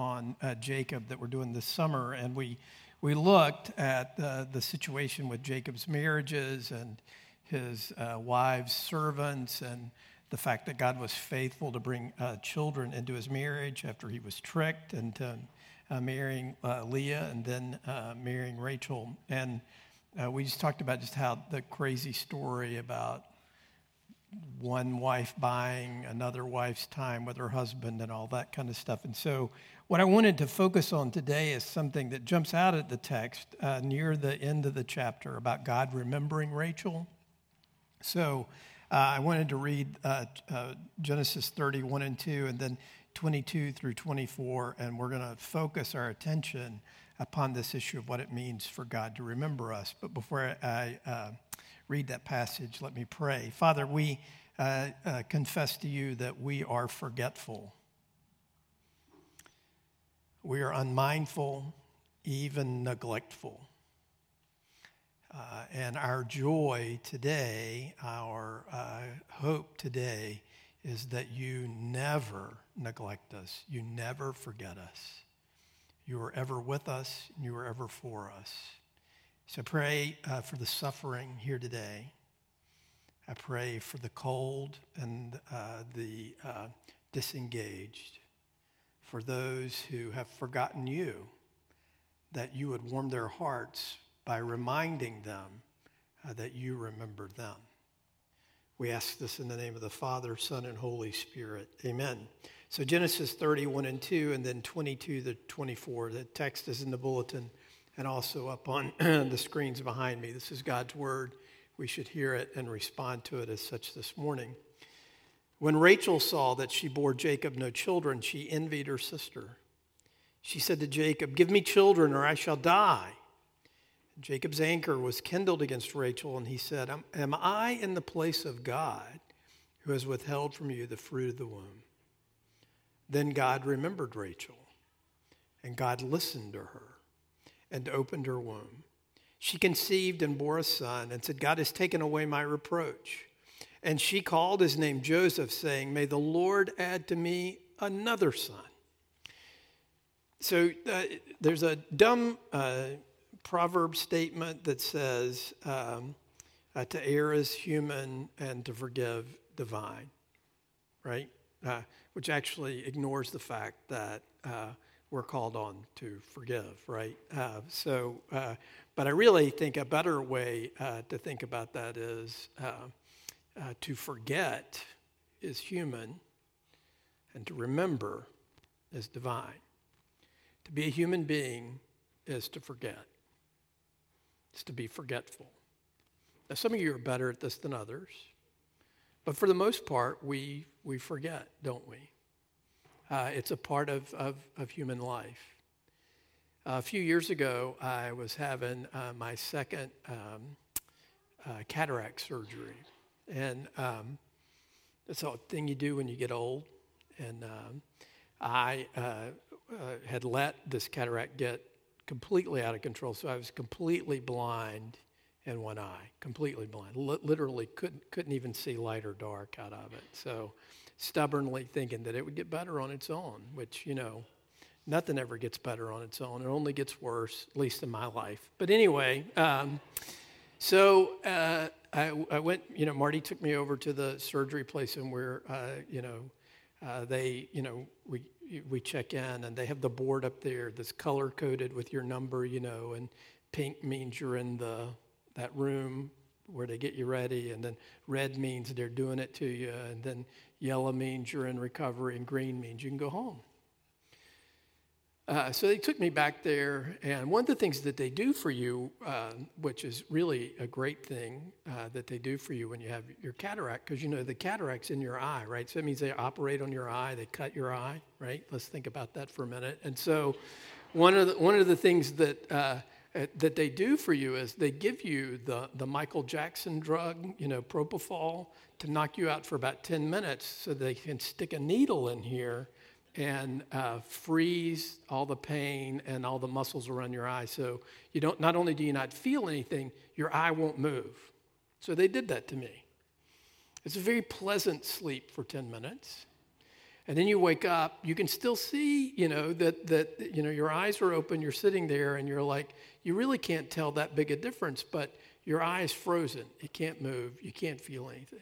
on uh, Jacob that we're doing this summer, and we we looked at uh, the situation with Jacob's marriages and his uh, wives' servants, and the fact that God was faithful to bring uh, children into his marriage after he was tricked into uh, marrying uh, Leah and then marrying Rachel, and we just talked about just how the crazy story about one wife buying another wife's time with her husband and all that kind of stuff. And so, what I wanted to focus on today is something that jumps out at the text uh, near the end of the chapter about God remembering Rachel. So, uh, I wanted to read uh, uh Genesis 31 and 2, and then 22 through 24, and we're going to focus our attention upon this issue of what it means for God to remember us. But before I uh, read that passage, let me pray. Father, we uh, confess to you that we are forgetful. We are unmindful, even neglectful. Uh, and our joy today, our uh, hope today, is that you never neglect us. You never forget us. You are ever with us, and you are ever for us. So pray uh, for the suffering here today. I pray for the cold and uh, the uh, disengaged, for those who have forgotten you, that you would warm their hearts by reminding them uh, that you remember them. We ask this in the name of the Father, Son, and Holy Spirit. Amen. So Genesis 31 and 2, and then 22 to 24. The text is in the bulletin and also up on the screens behind me. This is God's word. We should hear it and respond to it as such this morning. When Rachel saw that she bore Jacob no children, she envied her sister. She said to Jacob, Give me children, or I shall die. Jacob's anger was kindled against Rachel, and he said, Am I in the place of God who has withheld from you the fruit of the womb? Then God remembered Rachel, and God listened to her and opened her womb. She conceived and bore a son and said, God has taken away my reproach. And she called his name Joseph, saying, May the Lord add to me another son. So uh, there's a dumb uh, proverb statement that says, um, uh, To err is human and to forgive divine, right? Uh, which actually ignores the fact that uh, we're called on to forgive, right? Uh, so, but I really think a better way to think about that is uh, to forget is human, and to remember is divine. To be a human being is to forget, it's to be forgetful. Now, some of you are better at this than others, but for the most part, we, we forget, don't we? Uh, it's a part of, of, of human life. Uh, a few years ago, I was having uh, my second um, uh, cataract surgery. And um, that's a thing you do when you get old. And um, I uh, uh, had let this cataract get completely out of control. So I was completely blind in one eye, completely blind. L- literally couldn't, couldn't even see light or dark out of it. So stubbornly thinking that it would get better on its own, which, you know, nothing ever gets better on its own. It only gets worse, at least in my life. But anyway, um, so uh, I, I, went, you know, Marty took me over to the surgery place and where, uh, you know, uh, they, you know, we, we check in and they have the board up there that's color coded with your number, you know, and pink means you're in the, that room where they get you ready, and then red means they're doing it to you, and then yellow means you're in recovery, and green means you can go home. Uh, so they took me back there, and one of the things that they do for you, uh, which is really a great thing uh, that they do for you when you have your cataract, because you know the cataract's in your eye, right? So it means they operate on your eye, they cut your eye, right? Let's think about that for a minute. And so one of the, one of the things that uh, uh, that they do for you is they give you the, the Michael Jackson drug, you know, propofol, to knock you out for about 10 minutes so they can stick a needle in here and uh, freeze all the pain and all the muscles around your eye. So you don't, not only do you not feel anything, your eye won't move. So they did that to me. It's a very pleasant sleep for 10 minutes. And then you wake up, you can still see, you know, that, that, you know, your eyes are open, you're sitting there and you're like, you really can't tell that big a difference, but your eye is frozen. It can't move. You can't feel anything.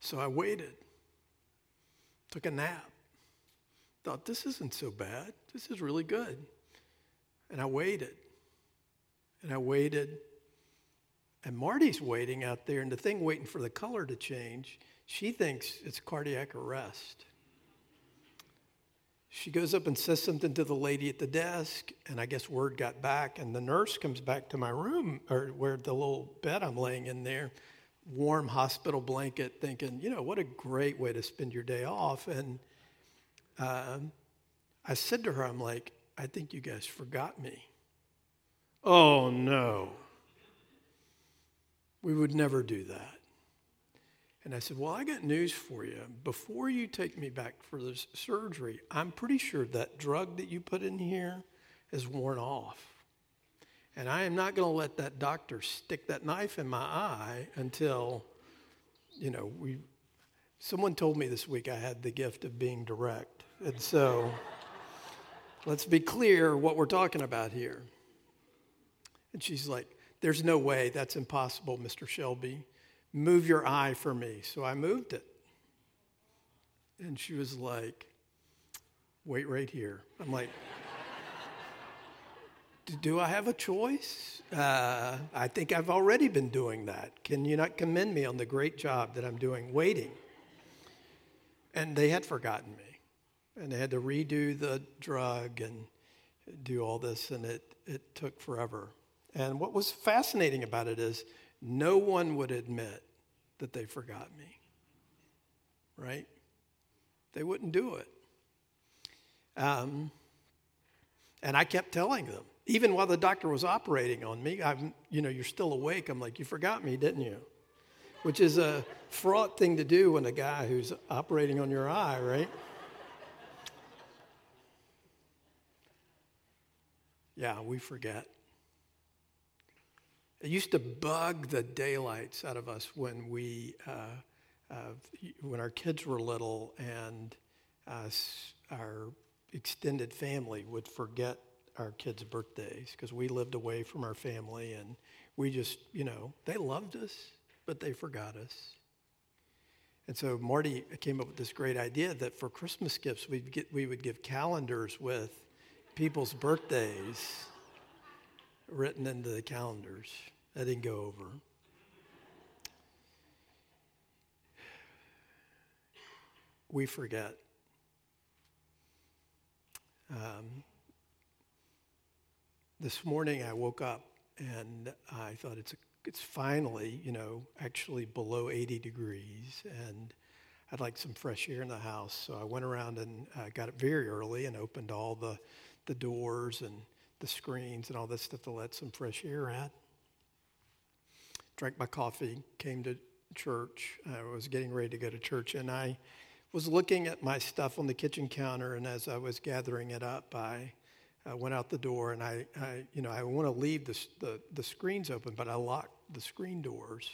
So I waited, took a nap, thought, this isn't so bad. This is really good. And I waited, and I waited, and Marty's waiting out there, and the thing waiting for the color to change, she thinks it's cardiac arrest. She goes up and says something to the lady at the desk, and I guess word got back. And the nurse comes back to my room, or where the little bed I'm laying in there, warm hospital blanket, thinking, you know, what a great way to spend your day off. And um, I said to her, I'm like, I think you guys forgot me. Oh, no. We would never do that. And I said, Well, I got news for you. Before you take me back for this surgery, I'm pretty sure that drug that you put in here is worn off. And I am not going to let that doctor stick that knife in my eye until, you know, we. Someone told me this week I had the gift of being direct. And so let's be clear what we're talking about here. And she's like, There's no way. That's impossible, Mr. Shelby move your eye for me. So I moved it. And she was like, wait right here. I'm like, do I have a choice? Uh, I think I've already been doing that. Can you not commend me on the great job that I'm doing waiting? And they had forgotten me. And they had to redo the drug and do all this, and it, it took forever. And what was fascinating about it is no one would admit that they forgot me. Right? They wouldn't do it. Um, and I kept telling them, even while the doctor was operating on me, I'm, you know, you're still awake. I'm like, you forgot me, didn't you? Which is a fraught thing to do when a guy who's operating on your eye, right? Yeah, we forget. It used to bug the daylights out of us when we, uh, uh, when our kids were little, and uh, our extended family would forget our kids' birthdays because we lived away from our family, and we just, you know, they loved us, but they forgot us. And so Marty came up with this great idea that for Christmas gifts, we'd get, we would give calendars with people's birthdays written into the calendars. That didn't go over. We forget. Um, this morning I woke up and I thought it's a, it's finally you know actually below 80 degrees and I'd like some fresh air in the house. So I went around and uh, got it very early and opened all the the doors and the screens and all this stuff to let some fresh air in. Drank my coffee, came to church. I was getting ready to go to church, and I was looking at my stuff on the kitchen counter. And as I was gathering it up, I uh, went out the door, and I, I you know, I want to leave the, the, the screens open, but I locked the screen doors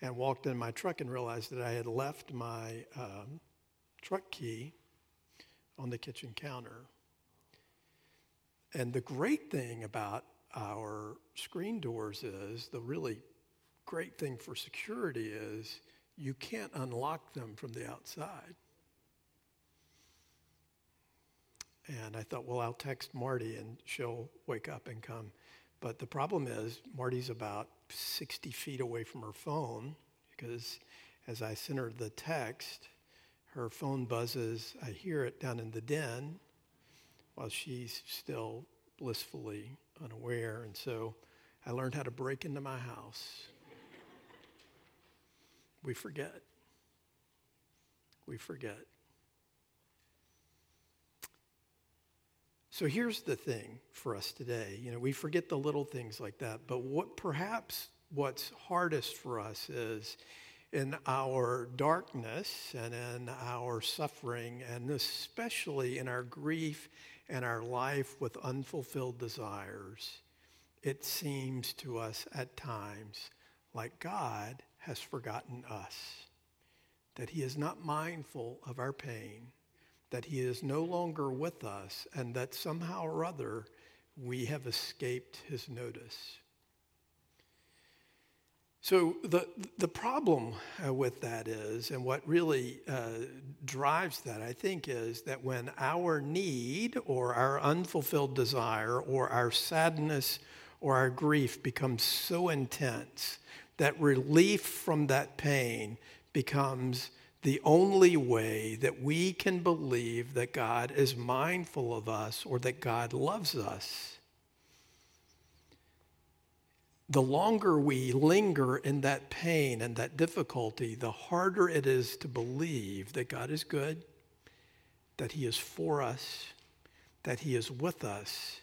and walked in my truck and realized that I had left my um, truck key on the kitchen counter. And the great thing about our screen doors is the really great thing for security is you can't unlock them from the outside. And I thought, well, I'll text Marty and she'll wake up and come. But the problem is, Marty's about 60 feet away from her phone because as I send her the text, her phone buzzes. I hear it down in the den while she's still blissfully unaware. And so I learned how to break into my house. we forget. We forget. So here's the thing for us today. You know, we forget the little things like that, but what perhaps what's hardest for us is in our darkness and in our suffering, and especially in our grief and our life with unfulfilled desires, it seems to us at times like God has forgotten us. that he is not mindful of our pain, that he is no longer with us, and that somehow or other we have escaped his notice. So the, the problem uh, with that is, and what really uh, drives that, I think, is that when our need or our unfulfilled desire or our sadness or our grief becomes so intense that relief from that pain becomes the only way that we can believe that God is mindful of us or that God loves us the longer we linger in that pain and that difficulty, the harder it is to believe that God is good, that He is for us, that He is with us,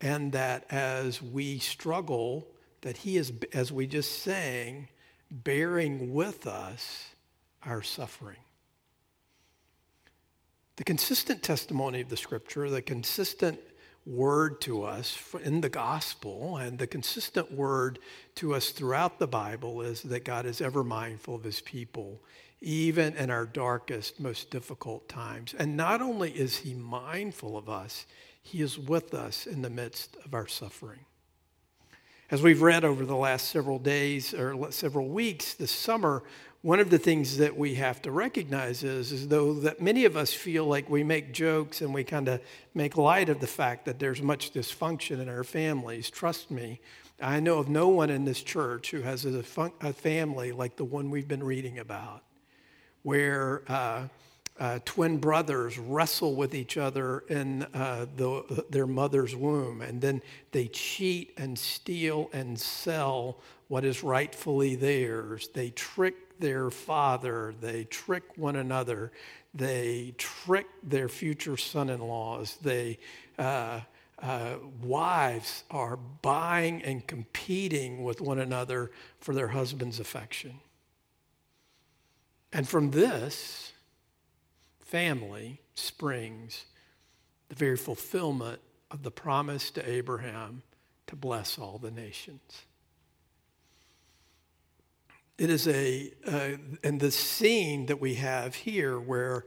and that as we struggle, that He is, as we just sang, bearing with us our suffering. The consistent testimony of the scripture, the consistent word to us in the gospel, and the consistent word to us throughout the Bible is that God is ever mindful of his people, even in our darkest, most difficult times. And not only is he mindful of us, he is with us in the midst of our suffering. As we've read over the last several days or several weeks this summer, one of the things that we have to recognize is, is though that many of us feel like we make jokes and we kind of make light of the fact that there's much dysfunction in our families. Trust me, I know of no one in this church who has a, fun- a family like the one we've been reading about, where uh, uh, twin brothers wrestle with each other in uh, the, their mother's womb, and then they cheat and steal and sell what is rightfully theirs. They trick their father, they trick one another, they trick their future son in laws, they uh, uh, wives are buying and competing with one another for their husband's affection. And from this, family springs the very fulfillment of the promise to Abraham to bless all the nations. It is a, uh, and the scene that we have here where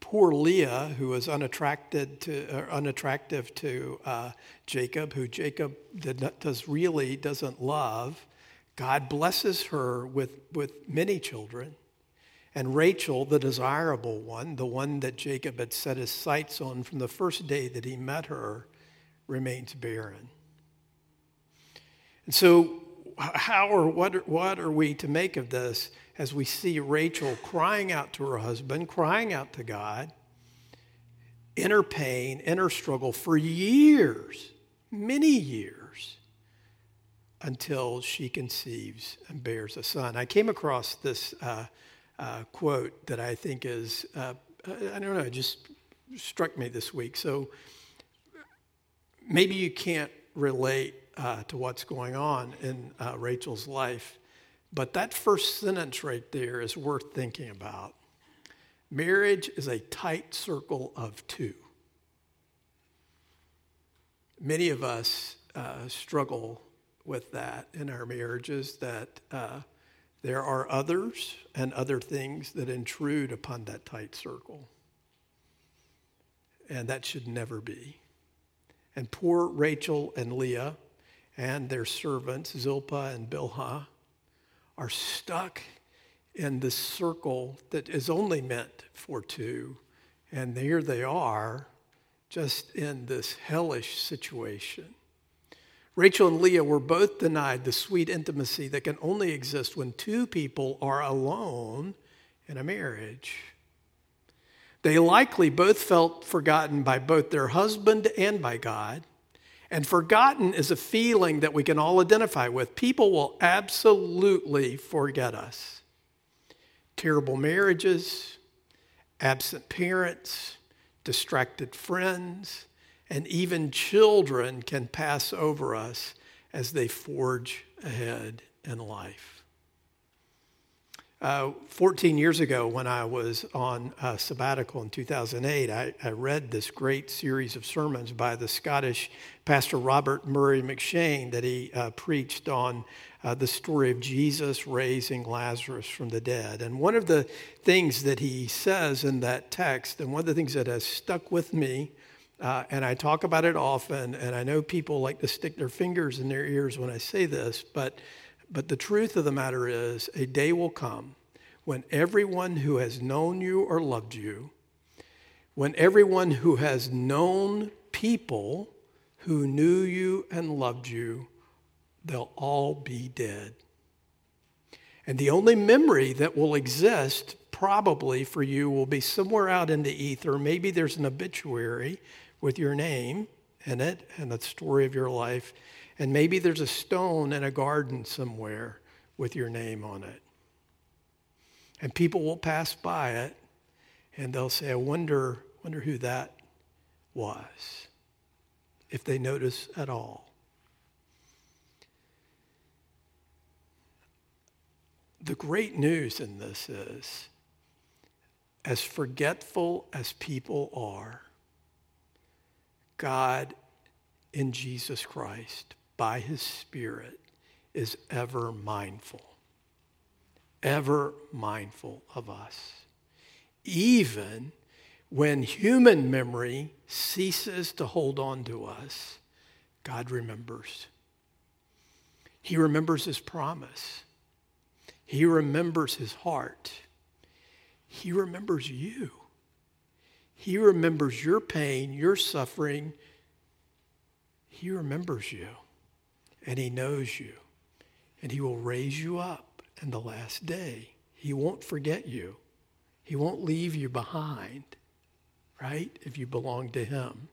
poor Leah, who is unattracted to, unattractive to uh, Jacob, who Jacob not, does really doesn't love, God blesses her with, with many children. And Rachel, the desirable one, the one that Jacob had set his sights on from the first day that he met her, remains barren. And so how or what, what are we to make of this as we see Rachel crying out to her husband, crying out to God, inner pain, inner struggle for years, many years, until she conceives and bears a son? I came across this uh, uh, quote that I think is, uh, I don't know, just struck me this week. So maybe you can't relate uh, to what's going on in uh, Rachel's life. But that first sentence right there is worth thinking about. Marriage is a tight circle of two. Many of us uh, struggle with that in our marriages, that uh, there are others and other things that intrude upon that tight circle. And that should never be. And poor Rachel and Leah and their servants, Zilpah and Bilhah, are stuck in this circle that is only meant for two. And here they are, just in this hellish situation. Rachel and Leah were both denied the sweet intimacy that can only exist when two people are alone in a marriage. They likely both felt forgotten by both their husband and by God. And forgotten is a feeling that we can all identify with. People will absolutely forget us. Terrible marriages, absent parents, distracted friends, and even children can pass over us as they forge ahead in life. Uh, 14 years ago, when I was on sabbatical in 2008, I, I, read this great series of sermons by the Scottish pastor Robert Murray M'Cheyne that he uh, preached on uh, the story of Jesus raising Lazarus from the dead. And one of the things that he says in that text, and one of the things that has stuck with me, uh, and I talk about it often, and I know people like to stick their fingers in their ears when I say this, but but the truth of the matter is, a day will come when everyone who has known you or loved you, when everyone who has known people who knew you and loved you, they'll all be dead. And the only memory that will exist probably for you will be somewhere out in the ether. Maybe there's an obituary with your name in it and the story of your life. And maybe there's a stone in a garden somewhere with your name on it. And people will pass by it and they'll say, I wonder, wonder who that was, if they notice at all. The great news in this is, as forgetful as people are, God in Jesus Christ by his Spirit is ever mindful, ever mindful of us. Even when human memory ceases to hold on to us, God remembers. He remembers his promise. He remembers his heart. He remembers you. He remembers your pain, your suffering. He remembers you and He knows you, and He will raise you up in the last day. He won't forget you, He won't leave you behind, right? If you belong to Him.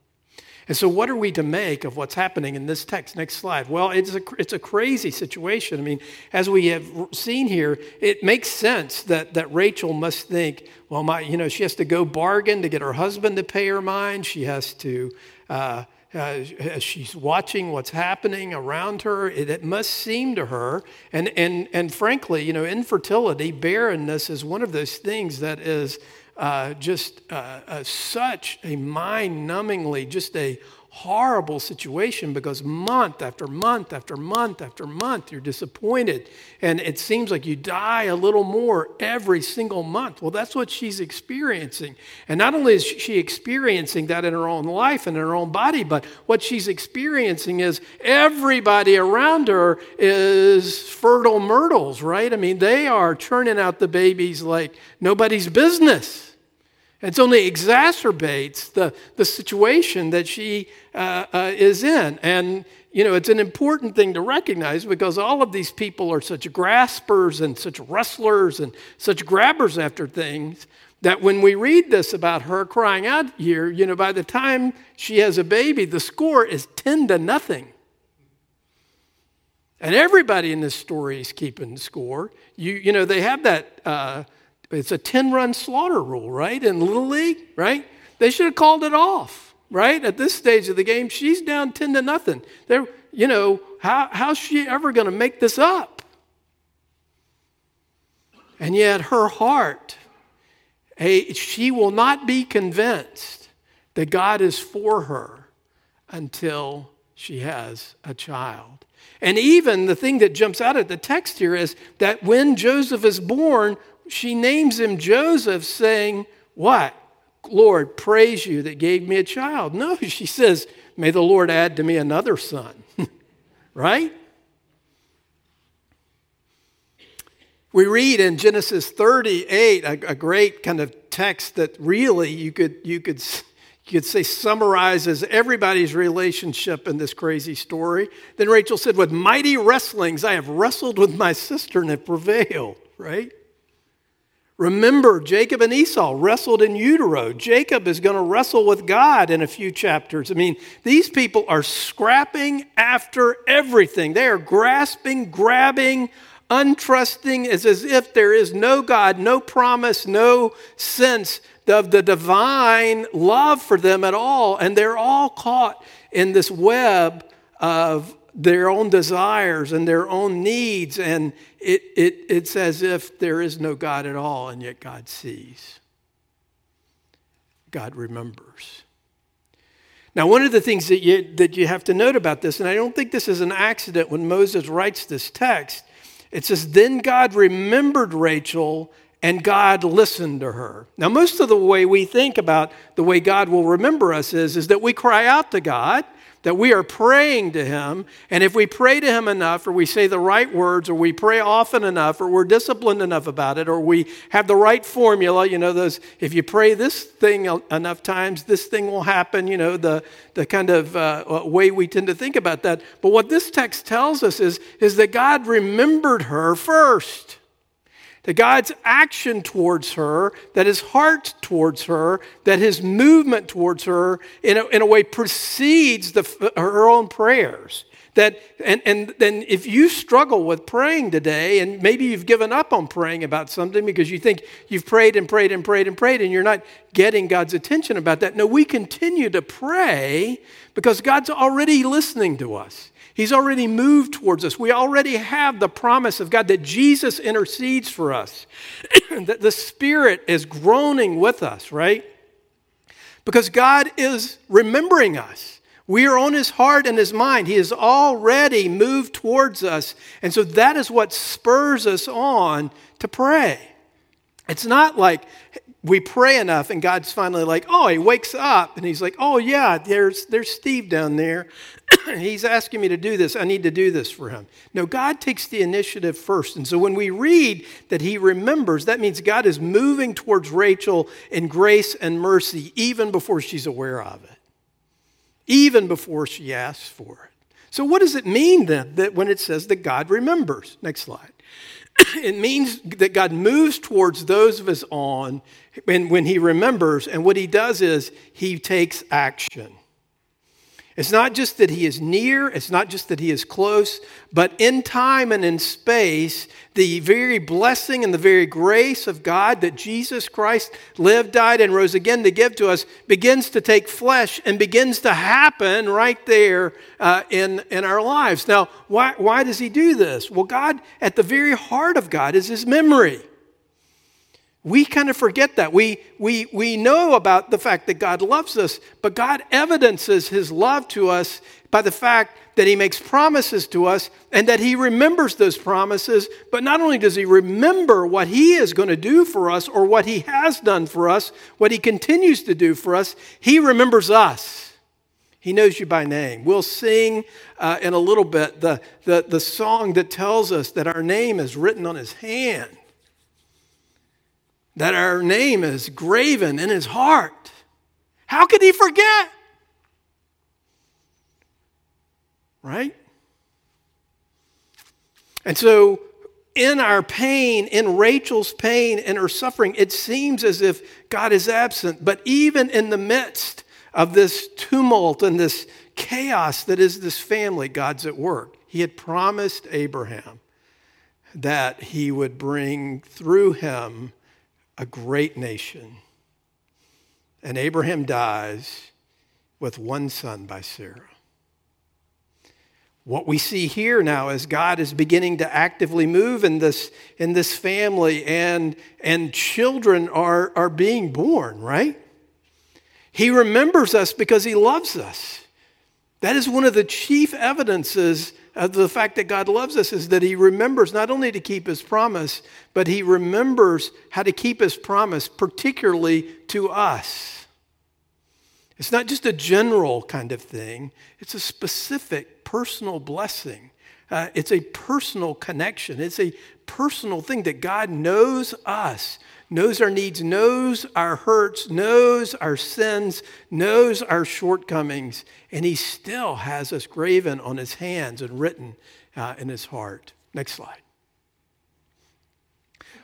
And so, what are we to make of what's happening in this text? Next slide. Well, it's a, it's a crazy situation. I mean, as we have seen here, it makes sense that, that Rachel must think, well, my, you know, she has to go bargain to get her husband to pay her mind. She has to uh, uh, as she's watching what's happening around her, it, it, must seem to her, and, and, and frankly, you know, infertility, barrenness is one of those things that is uh, just uh, uh such a mind numbingly, just a horrible situation because month after month after month after month you're disappointed. And it seems like you die a little more every single month. Well that's what she's experiencing. And not only is she experiencing that in her own life and in her own body but what she's experiencing is everybody around her is fertile myrtles right? I mean they are churning out the babies like nobody's business it only exacerbates the, the situation that she uh, uh, is in. And, you know, it's an important thing to recognize because all of these people are such graspers and such wrestlers and such grabbers after things that when we read this about her crying out here, you know, by the time she has a baby, the score is 10 to nothing. And everybody in this story is keeping score. You, you know, they have that. Uh, it's a 10 run slaughter rule, right? In Little League, right? They should have called it off, right? At this stage of the game, she's down 10 to nothing. They're, you know, how, how's she ever going to make this up? And yet, her heart, hey, she will not be convinced that God is for her until she has a child. And even the thing that jumps out at the text here is that when Joseph is born, she names him Joseph, saying, What? Lord, praise you that gave me a child. No, she says, May the Lord add to me another son. right? We read in Genesis 38 a, a, great kind of text that really you could, you could, you could say summarizes everybody's relationship in this crazy story. Then Rachel said, With mighty wrestlings, I have wrestled with my sister and have prevailed, right? Remember, Jacob and Esau wrestled in utero. Jacob is going to wrestle with God in a few chapters. I mean, these people are scrapping after everything. They are grasping, grabbing, untrusting, as, as if there is no God, no promise, no sense of the divine love for them at all. And they're all caught in this web of their own desires and their own needs, and it, it, it's as if there is no God at all, and yet God sees. God remembers. Now, one of the things that you, that you have to note about this, and I don't think this is an accident when Moses writes this text, it says, Then God remembered Rachel and God listened to her. Now, most of the way we think about the way God will remember us is, is that we cry out to God that we are praying to Him. And if we pray to Him enough, or we say the right words, or we pray often enough, or we're disciplined enough about it, or we have the right formula, you know, those, if you pray this thing enough times, this thing will happen, you know, the, the kind of uh, uh way we tend to think about that. But what this text tells us is, is that God remembered her first that God's action towards her, that his heart towards her, that his movement towards her in a, in a way precedes the, her own prayers. That, and, and then if you struggle with praying today, and maybe you've given up on praying about something because you think you've prayed and prayed and prayed and prayed and you're not getting God's attention about that. No, we continue to pray because God's already listening to us. He's already moved towards us. We already have the promise of God that Jesus intercedes for us, that the Spirit is groaning with us, right? Because God is remembering us. We are on his heart and his mind. He has already moved towards us. And so that is what spurs us on to pray. It's not like, we pray enough and God's finally like, oh, he wakes up and he's like, oh, yeah, there's, there's Steve down there. he's asking me to do this. I need to do this for him. No, God takes the initiative first. And so when we read that he remembers, that means God is moving towards Rachel in grace and mercy even before she's aware of it, even before she asks for it. So, what does it mean then that when it says that God remembers? Next slide. it means that God moves towards those of us on when, when he remembers, and what he does is he takes action. It's not just that he is near, it's not just that he is close, but in time and in space, the very blessing and the very grace of God that Jesus Christ lived, died, and rose again to give to us begins to take flesh and begins to happen right there uh, in, in our lives. Now, why, why does he do this? Well, God, at the very heart of God, is his memory. We kind of forget that. We, we, we know about the fact that God loves us, but God evidences his love to us by the fact that he makes promises to us and that he remembers those promises. But not only does he remember what he is going to do for us or what he has done for us, what he continues to do for us, he remembers us. He knows you by name. We'll sing uh, in a little bit the, the, the song that tells us that our name is written on his hand that our name is graven in his heart. How could he forget? Right? And so, in our pain, in Rachel's pain, in her suffering, it seems as if God is absent. But even in the midst of this tumult and this chaos that is this family, God's at work. He had promised Abraham that he would bring through him a great nation. And Abraham dies with one son by Sarah. What we see here now is God is beginning to actively move in this, in this family, and, and children are, are being born, right? He remembers us because he loves us. That is one of the chief evidences of the fact that God loves us is that He remembers not only to keep His promise, but He remembers how to keep His promise, particularly to us. It's not just a general kind of thing, it's a specific personal blessing. Uh, it's a personal connection. It's a personal thing that God knows us knows our needs, knows our hurts, knows our sins, knows our shortcomings, and He still has us graven on His hands and written uh, in His heart. Next slide.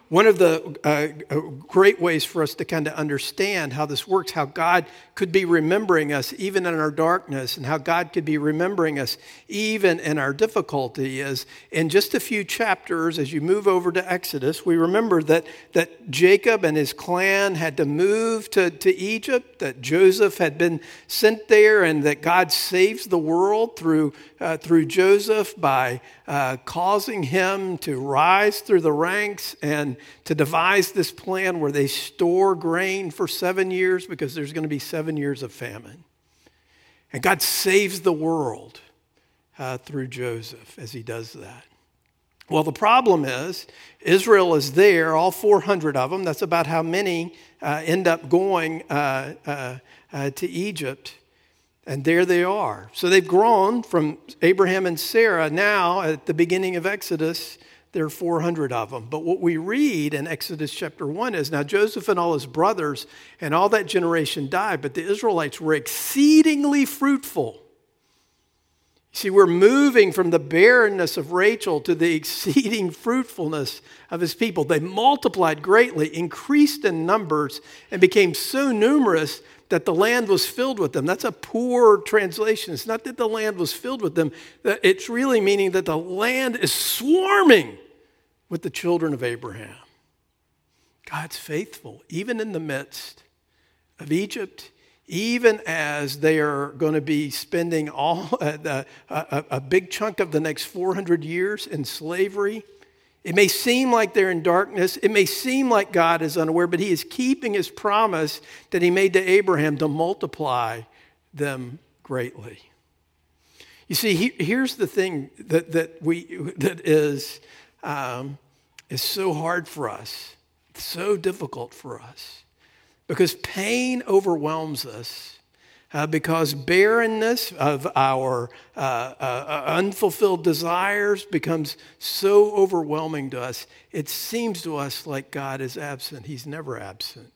One of the uh, great ways for us to kind of understand how this works, how God could be remembering us even in our darkness, and how God could be remembering us even in our difficulty, is in just a few chapters, as you move over to Exodus, we remember that, that Jacob and his clan had to move to, to Egypt, that Joseph had been sent there, and that God saves the world through, uh, through Joseph by uh, causing him to rise through the ranks and to devise this plan where they store grain for seven years because there's going to be seven years of famine. And God saves the world uh, through Joseph as he does that. Well, the problem is Israel is there, all 400 of them. That's about how many uh, end up going uh, uh, uh to Egypt. And there they are. So they've grown from Abraham and Sarah. Now, at the beginning of Exodus, there are 400 of them. But what we read in Exodus chapter 1 is now Joseph and all his brothers and all that generation died, but the Israelites were exceedingly fruitful. See, we're moving from the barrenness of Rachel to the exceeding fruitfulness of his people. They multiplied greatly, increased in numbers, and became so numerous that the land was filled with them. That's a poor translation. It's not that the land was filled with them, it's really meaning that the land is swarming with the children of Abraham. God's faithful, even in the midst of Egypt, even as they are going to be spending all uh, a, a big chunk of the next 400 years in slavery it may seem like they're in darkness. It may seem like God is unaware, but He is keeping His promise that He made to Abraham to multiply them greatly. You see, he, here's the thing that, that, we, that is, um, is so hard for us, so difficult for us, because pain overwhelms us uh, because barrenness of our uh, uh, uh, unfulfilled desires becomes so overwhelming to us, it seems to us like God is absent. He's never absent.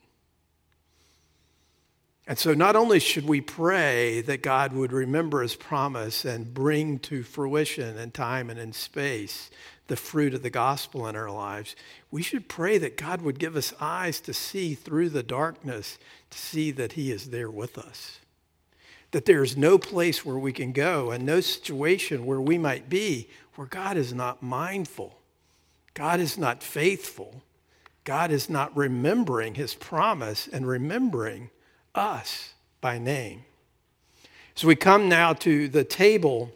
And so, not only should we pray that God would remember his promise and bring to fruition in time and in space the fruit of the gospel in our lives, we should pray that God would give us eyes to see through the darkness, to see that he is there with us that there is no place where we can go and no situation where we might be where God is not mindful, God is not faithful, God is not remembering his promise and remembering us by name. So we come now to the table.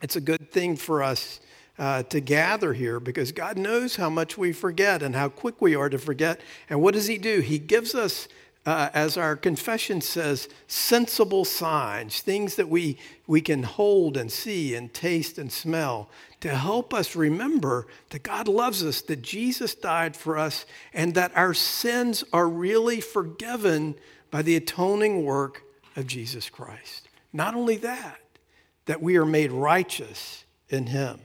It's a good thing for us uh, to gather here because God knows how much we forget and how quick we are to forget. And what does He do? He gives us uh, as our confession says, sensible signs, things that we, we can hold and see and taste and smell to help us remember that God loves us, that Jesus died for us, and that our sins are really forgiven by the atoning work of Jesus Christ. Not only that, that we are made righteous in Him.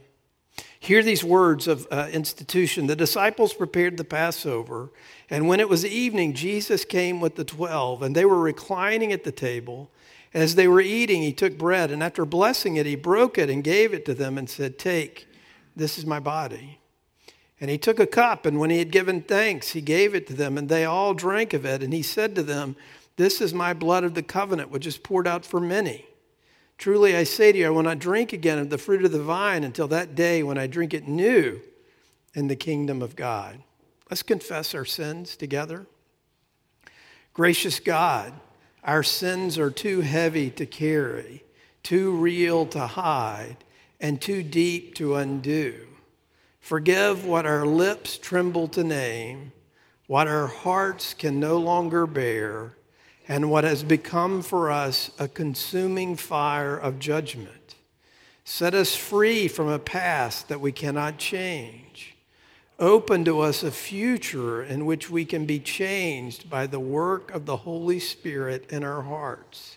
Hear these words of uh, institution. The disciples prepared the Passover, and when it was evening, Jesus came with the twelve, and they were reclining at the table. As they were eating, he took bread, and after blessing it, he broke it and gave it to them and said, Take, this is my body. And he took a cup, and when he had given thanks, he gave it to them, and they all drank of it. And he said to them, This is my blood of the covenant, which is poured out for many. Truly I say to you, I will not drink again of the fruit of the vine until that day when I drink it new in the kingdom of God. Let's confess our sins together. Gracious God, our sins are too heavy to carry, too real to hide, and too deep to undo. Forgive what our lips tremble to name, what our hearts can no longer bear and what has become for us a consuming fire of judgment. Set us free from a past that we cannot change. Open to us a future in which we can be changed by the work of the Holy Spirit in our hearts.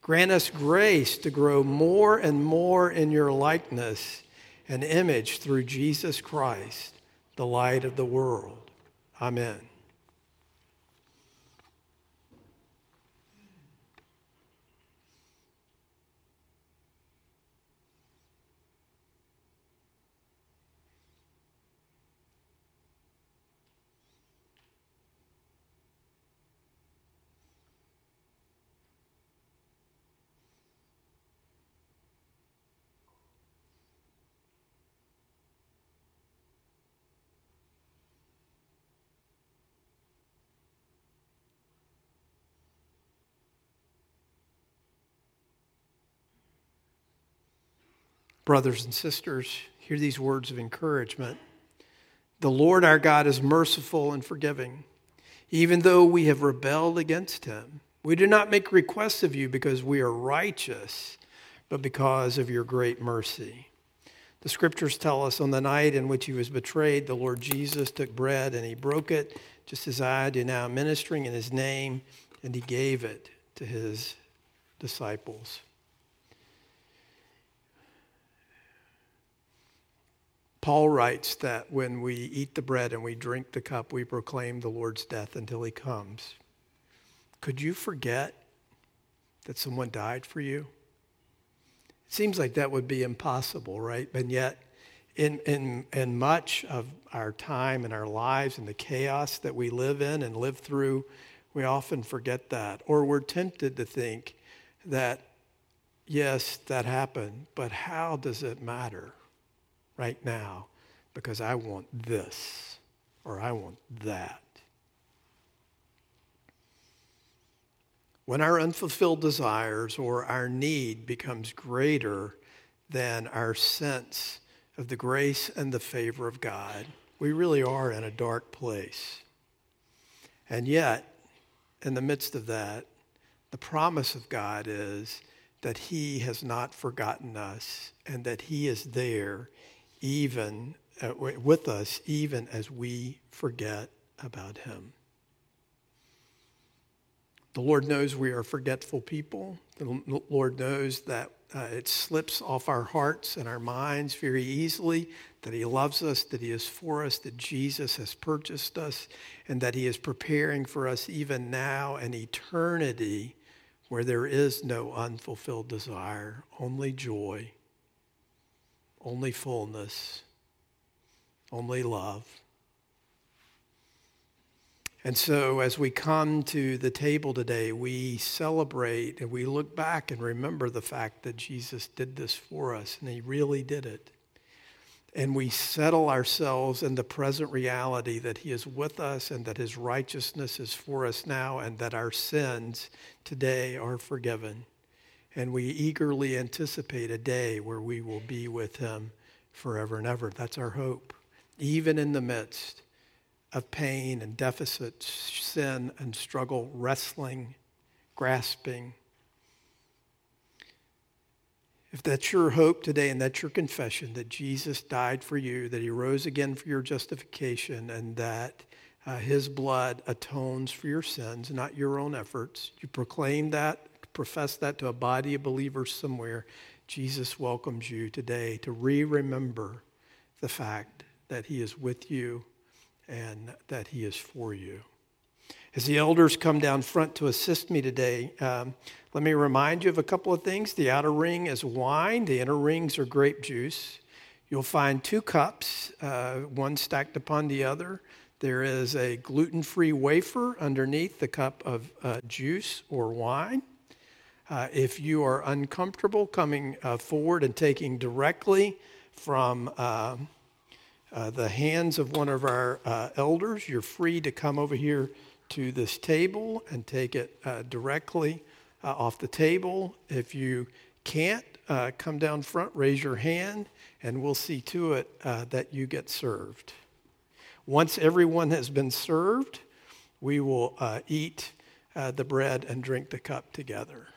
Grant us grace to grow more and more in your likeness and image through Jesus Christ, the light of the world. Amen. Brothers and sisters, hear these words of encouragement. The Lord our God is merciful and forgiving, even though we have rebelled against him. We do not make requests of you because we are righteous, but because of your great mercy. The scriptures tell us on the night in which he was betrayed, the Lord Jesus took bread and he broke it, just as I do now, ministering in his name, and he gave it to his disciples. Paul writes that when we eat the bread and we drink the cup, we proclaim the Lord's death until he comes. Could you forget that someone died for you? It seems like that would be impossible, right? And yet, in, in, in much of our time and our lives and the chaos that we live in and live through, we often forget that. Or we're tempted to think that, yes, that happened, but how does it matter right now? Because I want this or I want that. When our unfulfilled desires or our need becomes greater than our sense of the grace and the favor of God, we really are in a dark place. And yet, in the midst of that, the promise of God is that He has not forgotten us and that He is there even uh, with us even as we forget about Him. The Lord knows we are forgetful people. The Lord knows that uh, it slips off our hearts and our minds very easily, that He loves us, that He is for us, that Jesus has purchased us, and that He is preparing for us even now an eternity where there is no unfulfilled desire, only joy, only fullness, only love. And so, as we come to the table today, we celebrate and we look back and remember the fact that Jesus did this for us, and He really did it. And we settle ourselves in the present reality that He is with us and that His righteousness is for us now and that our sins today are forgiven. And we eagerly anticipate a day where we will be with Him forever and ever. That's our hope, even in the midst of pain and deficit, sin and struggle, wrestling, grasping. If that's your hope today and that's your confession that Jesus died for you, that he rose again for your justification, and that uh, his blood atones for your sins, not your own efforts, you proclaim that, profess that to a body of believers somewhere, Jesus welcomes you today to re remember the fact that he is with you and that He is for you. As the elders come down front to assist me today, um, let me remind you of a couple of things. The outer ring is wine, the inner rings are grape juice. You'll find two cups, uh, one stacked upon the other. There is a gluten free wafer underneath the cup of uh, juice or wine. Uh, if you are uncomfortable coming uh, forward and taking directly from um, uh, the hands of one of our uh, elders. You're free to come over here to this table and take it uh, directly uh, off the table. If you can't, uh, come down front, raise your hand, and we'll see to it uh, that you get served. Once everyone has been served, we will eat the bread and drink the cup together.